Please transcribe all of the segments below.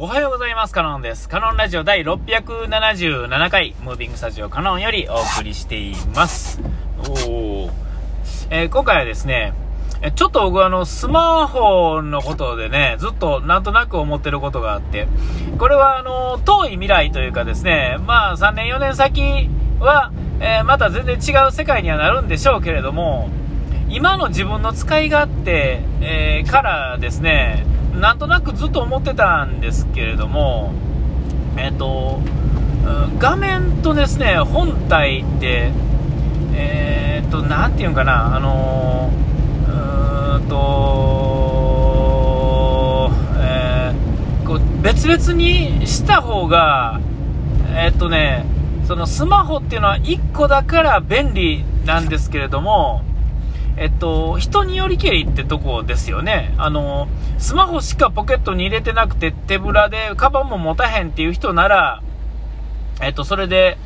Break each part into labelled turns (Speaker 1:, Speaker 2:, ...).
Speaker 1: おはようございます。カノンです。カノンラジオ第677回、ムービングスタジオカノンよりお送りしています。お。えー、今回はですね、ちょっと僕あの、スマホのことでね、ずっとなんとなく思ってることがあって、これはあの、遠い未来というかですね、まあ3年4年先は、えー、また全然違う世界にはなるんでしょうけれども、今の自分の使い勝手、えー、からですね、なんとなくずっと思ってたんですけれども、えっ、ー、と、画面とですね、本体って、えっ、ー、と、なんていうかな、あのうーんと、えー、こう別々にした方が、えっ、とね、そのスマホっていうのは1個だから便利なんですけれども、えっと、人によりけりってとこですよね。あの、スマホしかポケットに入れてなくて手ぶらでカバンも持たへんっていう人なら、えっと、それで、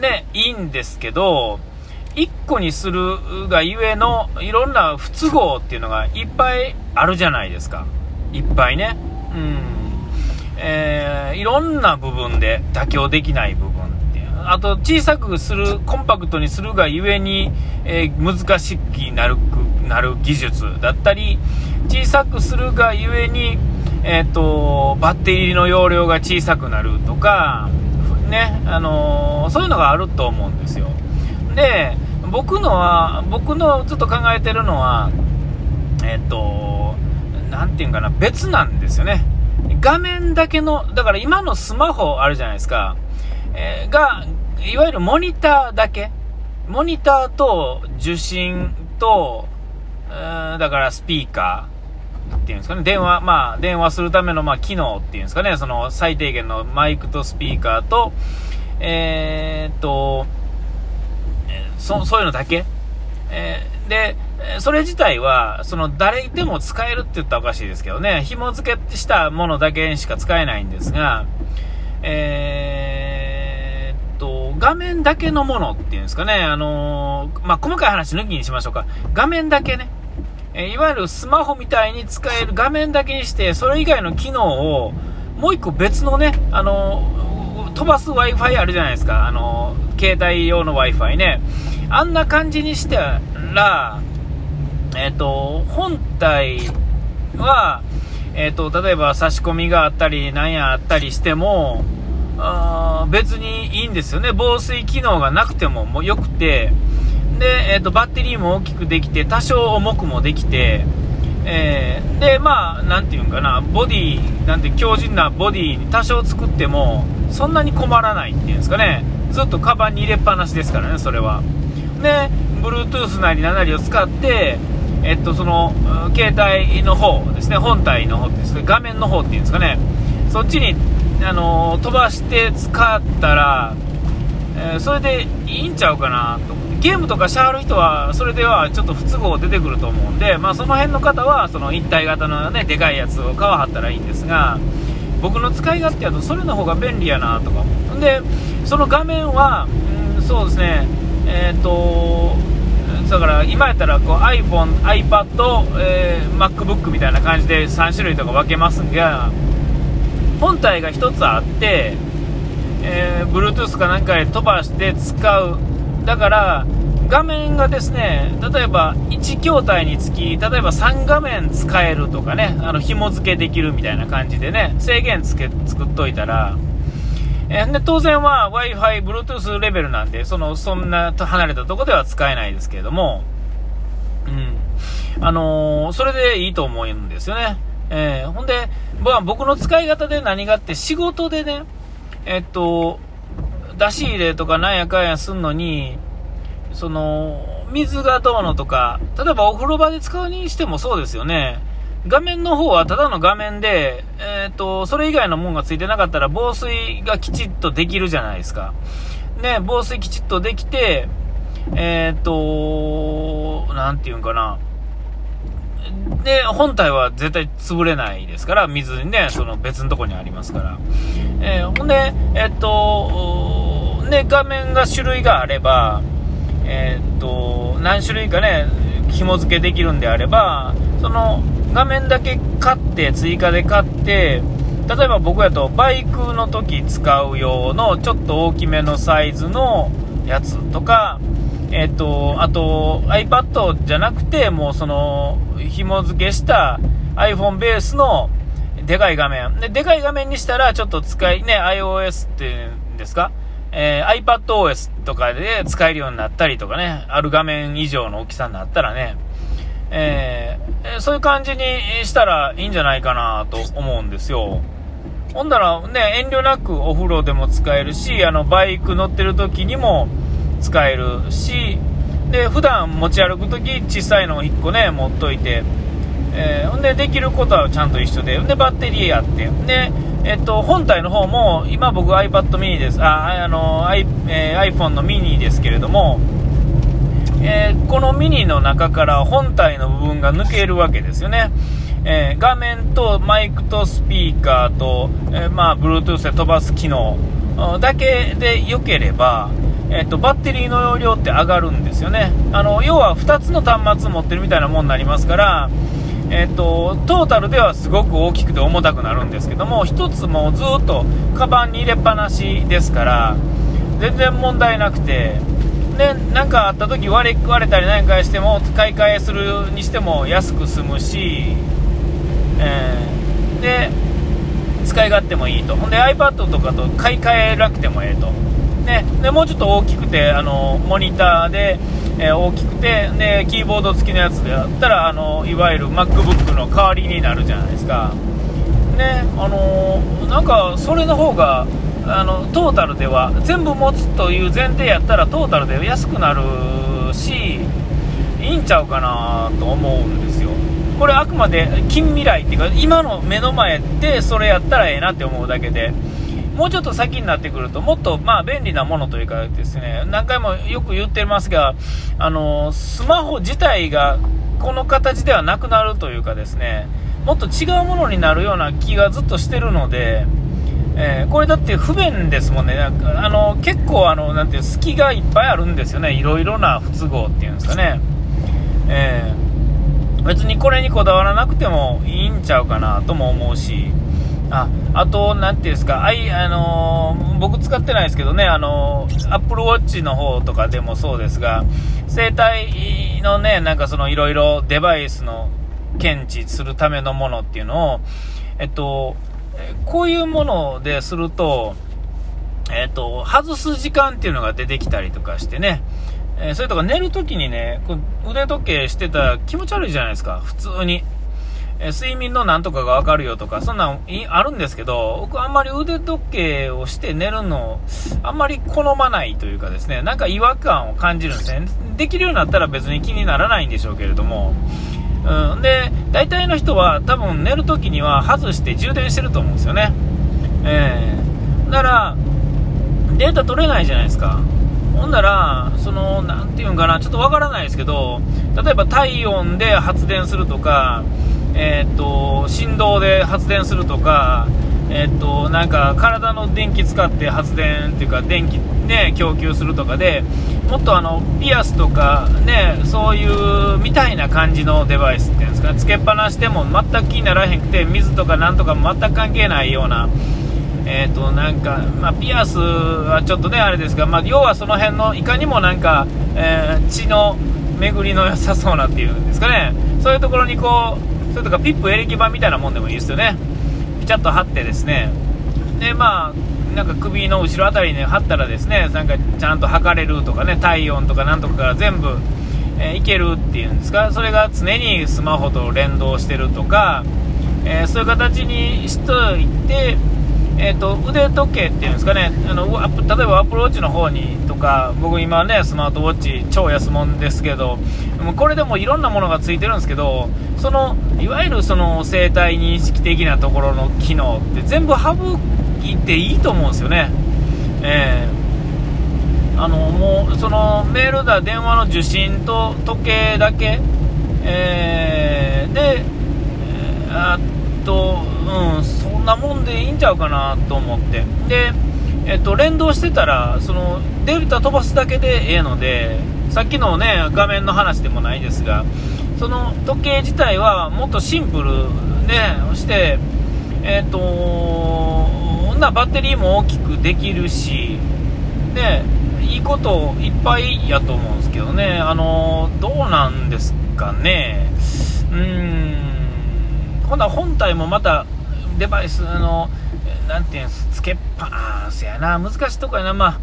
Speaker 1: ね、いいんですけど、1個にするがゆえのいろんな不都合っていうのがいっぱいあるじゃないですか。いっぱいね。うん。えー、いろんな部分で妥協できない部分っていうあと小さくする、コンパクトにするがゆえに、えー、難しくなるなる技術だったり、小さくするがゆえに、えーと、バッテリーの容量が小さくなるとか、ねあのー、そういうのがあると思うんですよ。で、僕のは、僕のちょっと考えてるのは、えっ、ー、と、なていうかな、別なんですよね。画面だけの、だから今のスマホあるじゃないですか。えー、が、いわゆるモニターだけ、モニターと受信と、だからスピーカーっていうんですかね、電話、まあ、電話するための、まあ、機能っていうんですかね、その最低限のマイクとスピーカーと、えー、っと、そそういうのだけ。えー、で、それ自体は、その誰でも使えるって言ったらおかしいですけどね、紐付けしたものだけしか使えないんですが、えー画面だけのものっていうんですかね、あのー、まあ、細かい話抜きにしましょうか。画面だけね、えいわゆるスマホみたいに使える画面だけにして、それ以外の機能を、もう一個別のね、あの、飛ばす Wi-Fi あるじゃないですか。あの、携帯用の Wi-Fi ね。あんな感じにしたら、えっ、と、本体は、えっ、と、例えば差し込みがあったり、なんやあったりしても、あ別にいいんですよね。防水機能がなくてももよくて、で、えーと、バッテリーも大きくできて、多少重くもできて、えー、で、まあ、なんていうんかな、ボディ、なんて強靭なボディに多少作っても、そんなに困らないっていうんですかね。ずっとカバンに入れっぱなしですからね、それは。で、Bluetooth なり何なりを使って、えっと、その、携帯の方ですね、本体の方ですね、画面の方っていうんですかね、そっちにあの飛ばして使ったら、え、それでいいんちゃうかなとゲームとかしはる人はそれではちょっと不都合出てくると思うんで、まあ、その辺の方はその一体型のねでかいやつを買わはったらいいんですが僕の使い勝手やとそれの方が便利やなとか思でその画面は、うん、そうですねえっ、とだから今やったらこう iPhone、iPad、えー、MacBook みたいな感じで3種類とか分けますが本体が1つあって、えー、Bluetooth かなんかで飛ばして使う。だから、画面がですね、例えば1筐体につき、例えば3画面使えるとかね、あの紐付けできるみたいな感じでね、制限つけ作っといたら、え、で当然は Wi-Fi、Bluetooth レベルなんで、そのそんな離れたとこでは使えないですけれども、うん、あのー、それでいいと思うんですよね。えー、ほんで、まあ、僕の使い方で何があって、仕事でね、えっと、出し入れとかなんやかんやすんのに、その、水がどうのとか、例えばお風呂場で使うにしてもそうですよね。画面の方はただの画面で、えっ、と、それ以外のもんがついてなかったら防水がきちっとできるじゃないですか。ね、防水きちっとできて、えっ、と、なんていうんかな。で、本体は絶対潰れないですから、水にね、その別のとこにありますから。えー、ほんで、えっと、ね、画面が種類があれば、えー、っと、何種類かね、紐付けできるんであれば、その画面だけ買って、追加で買って、例えば僕やとバイクの時使う用のちょっと大きめのサイズのやつとか、えっ、と、あと iPad じゃなくて、もうその、紐付けした iPhone ベースのでかい画面。で、でかい画面にしたらちょっと使い、ね、iOS っていうんですか？えー、iPadOS とかで使えるようになったりとかね、ある画面以上の大きさになったらね、えー、そういう感じにしたらいいんじゃないかなと思うんですよ。ほんだらね、遠慮なくお風呂でも使えるし、あの、バイク乗ってる時にも使えるし、で、普段持ち歩く時小さいのを1個ね、持っといて、えー、ほんで、できることはちゃんと一緒で、で、バッテリーあって、で、えっと、本体の方も、今僕 iPad mini です。あ、あの、I えー、iPhone の mini ですけれども、えー、このミニの中から本体の部分が抜けるわけですよね。えー、画面とマイクとスピーカーと、えー、まあ、Bluetooth で飛ばす機能だけで良ければ、えっと、バッテリーの容量って上がるんですよね。あの、要は2つの端末持ってるみたいなもんになりますから、えーと、トータルではすごく大きくて重たくなるんですけども1つもずっとカバンに入れっぱなしですから全然問題なくてで何かあった時割れ割れたり何かしても買い替えするにしても安く済むし、えー、で使い勝手もいいと。ほんで iPad とかと買い替えなくてもええと、ね、でもうちょっと大きくてあのモニターでえー、大きくてでキーボード付きのやつであったらあのいわゆる MacBook の代わりになるじゃないですか。ねあのー、なんかそれの方があのトータルでは全部持つという前提やったらトータルで安くなるしいいんちゃうかなと思うんですよ。これあくまで近未来っていうか今の目の前でそれやったらええなって思うだけで。もうちょっと先になってくると、もっとまあ便利なものというかですね、何回もよく言ってますが、あのスマホ自体がこの形ではなくなるというかですね、もっと違うものになるような気がずっとしてるので、えー、これだって不便ですもんね、なんかあの結構あの、なんていう隙がいっぱいあるんですよね、いろいろな不都合っていうんですかね。えー、別にこれにこだわらなくてもいいんちゃうかなとも思うし、ああと、なんていうんですか、あいあのー、僕使ってないですけどね、あのー、Apple Watch の方とかでもそうですが、生体のね、なんかそのいろいろデバイスの検知するためのものっていうのを、えっと、こういうものですると、えっと、外す時間っていうのが出てきたりとかしてね、えー、それとか寝るときにね、腕時計してたら気持ち悪いじゃないですか、普通に。え睡眠のなんとかがわかるよとか、そんなんあるんですけど、僕あんまり腕時計をして寝るの、あんまり好まないというかですね、なんか違和感を感じるんですね。できるようになったら別に気にならないんでしょうけれども、うん、で、大体の人は多分寝るときには外して充電してると思うんですよね。えー、だから、データ取れないじゃないですか。ほんなら、その、なんていうんかな、ちょっとわからないですけど、例えば体温で発電するとか、えー、っと振動で発電するとか、えー、っとなんか体の電気使って発電っていうか電気で供給するとかでもっとあのピアスとかねそういうみたいな感じのデバイスっていうんですかつけっぱなしでも全く気にならへんくて水とかなんとか全く関係ないような。えーとなんかまあ、ピアスはちょっとねあれですが、まあ、要はその辺のいかにもなんか、えー、血の巡りの良さそうなっていうんですかねそういうところにこうそれとかピップエレキ板みたいなもんでもいいですよね。ピチャッと貼ってですね。でまあなんか首の後ろ辺りに貼ったらですねなんかちゃんと測れるとかね体温とかなんとかから全部、えー、いけるっていうんですか。それが常にスマホと連動してるとか、えー、そういう形にしといてえーと、腕時計っていうんですかね。あの例えばアプローチの方にとか僕今ねスマートウォッチ超安物ですけどこれでもいろんなものがついてるんですけどそのいわゆるその生体認識的なところの機能って全部省いていいと思うんですよね。えー、あのもうそのメールだ電話の受信と時計だけ、えー、で、えー、あと、うん、そんなもんでいいんちゃうかなと思って。で、えっと、連動してたら、その、デルタ飛ばすだけでええので、さっきのね、画面の話でもないですが、その時計自体はもっとシンプルでして、えっと、なバッテリーも大きくできるし、で、いいこといっぱいやと思うんですけどね、あのどうなんですかね、うーん、ほな本体もまたデバイス、の、なんていうんです、つけっぱなしやな、難しいとこやな、まあ、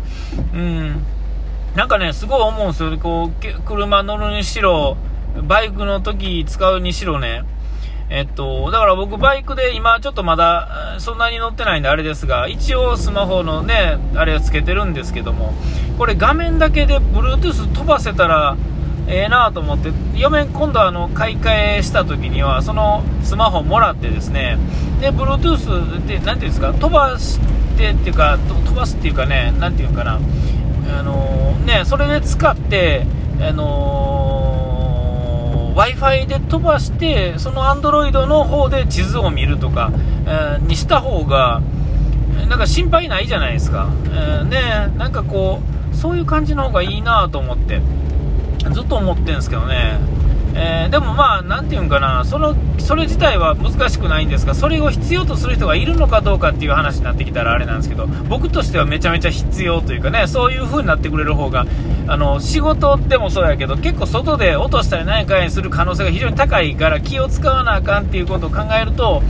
Speaker 1: うん、なんかね、すごい思うんですよ、こう、車乗るにしろ、バイクの時使うにしろね、えっと、だから僕バイクで今ちょっとまだそんなに乗ってないんであれですが、一応スマホのね、あれをつけてるんですけども、これ画面だけで Bluetooth 飛ばせたらええなと思って、嫁今度あの買い替えした時には、そのスマホもらってですね、で、Bluetooth で、なんていうんですか、飛ばしてっていうか、飛ばすっていうかね、なんていうかな、あのー、ね、それで使って、あのー Wi-Fi で飛ばして、その Android の方で地図を見るとか、えー、にした方が、なんか心配ないじゃないですか。えー、ねなんかこう、そういう感じの方がいいなと思って、ずっと思ってんですけどね。えー、でもまあ、なていうんかな、その、それ自体は難しくないんですが、それを必要とする人がいるのかどうかっていう話になってきたらあれなんですけど、僕としてはめちゃめちゃ必要というかね、そういう風になってくれる方が、あの、仕事でもそうやけど、結構外で落としたり何かにする可能性が非常に高いから気を使わなあかんっていうことを考えると、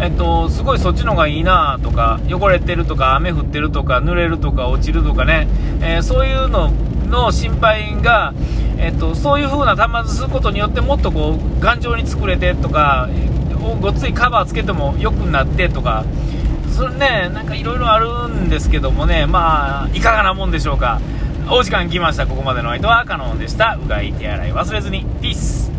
Speaker 1: えっと、すごいそっちの方がいいなとか、汚れてるとか、雨降ってるとか、濡れるとか、落ちるとかね、えー、そういうのの心配が、えっと、そういう風な端末することによってもっとこう頑丈に作れてとかごっついカバーつけても良くなってとかそれねなんかいろいろあるんですけどもねまあいかがなもんでしょうか。お時間来ました。ここまでの相手はカノンでした。うがい手洗い忘れずに。ピース